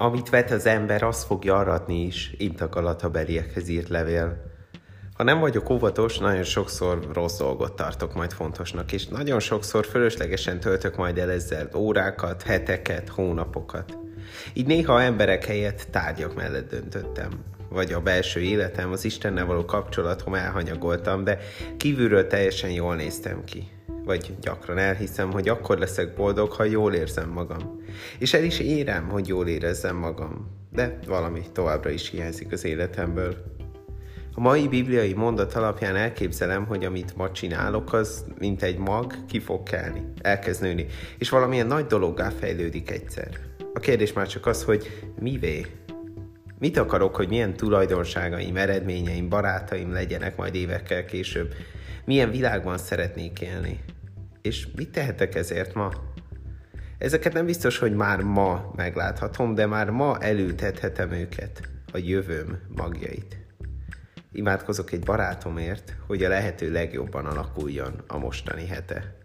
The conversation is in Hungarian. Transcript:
Amit vet az ember, azt fogja aratni is, itt a galatabeliekhez írt levél. Ha nem vagyok óvatos, nagyon sokszor rossz dolgot tartok majd fontosnak, és nagyon sokszor fölöslegesen töltök majd el ezzel órákat, heteket, hónapokat. Így néha emberek helyett tárgyak mellett döntöttem. Vagy a belső életem, az Istennel való kapcsolatom elhanyagoltam, de kívülről teljesen jól néztem ki vagy gyakran elhiszem, hogy akkor leszek boldog, ha jól érzem magam. És el is érem, hogy jól érezzem magam, de valami továbbra is hiányzik az életemből. A mai bibliai mondat alapján elképzelem, hogy amit ma csinálok, az mint egy mag ki fog kelni, elkezd nőni, és valamilyen nagy dologgá fejlődik egyszer. A kérdés már csak az, hogy mivé? Mit akarok, hogy milyen tulajdonságaim, eredményeim, barátaim legyenek majd évekkel később? Milyen világban szeretnék élni? És mit tehetek ezért ma? Ezeket nem biztos, hogy már ma megláthatom, de már ma elültethetem őket, a jövőm magjait. Imádkozok egy barátomért, hogy a lehető legjobban alakuljon a mostani hete.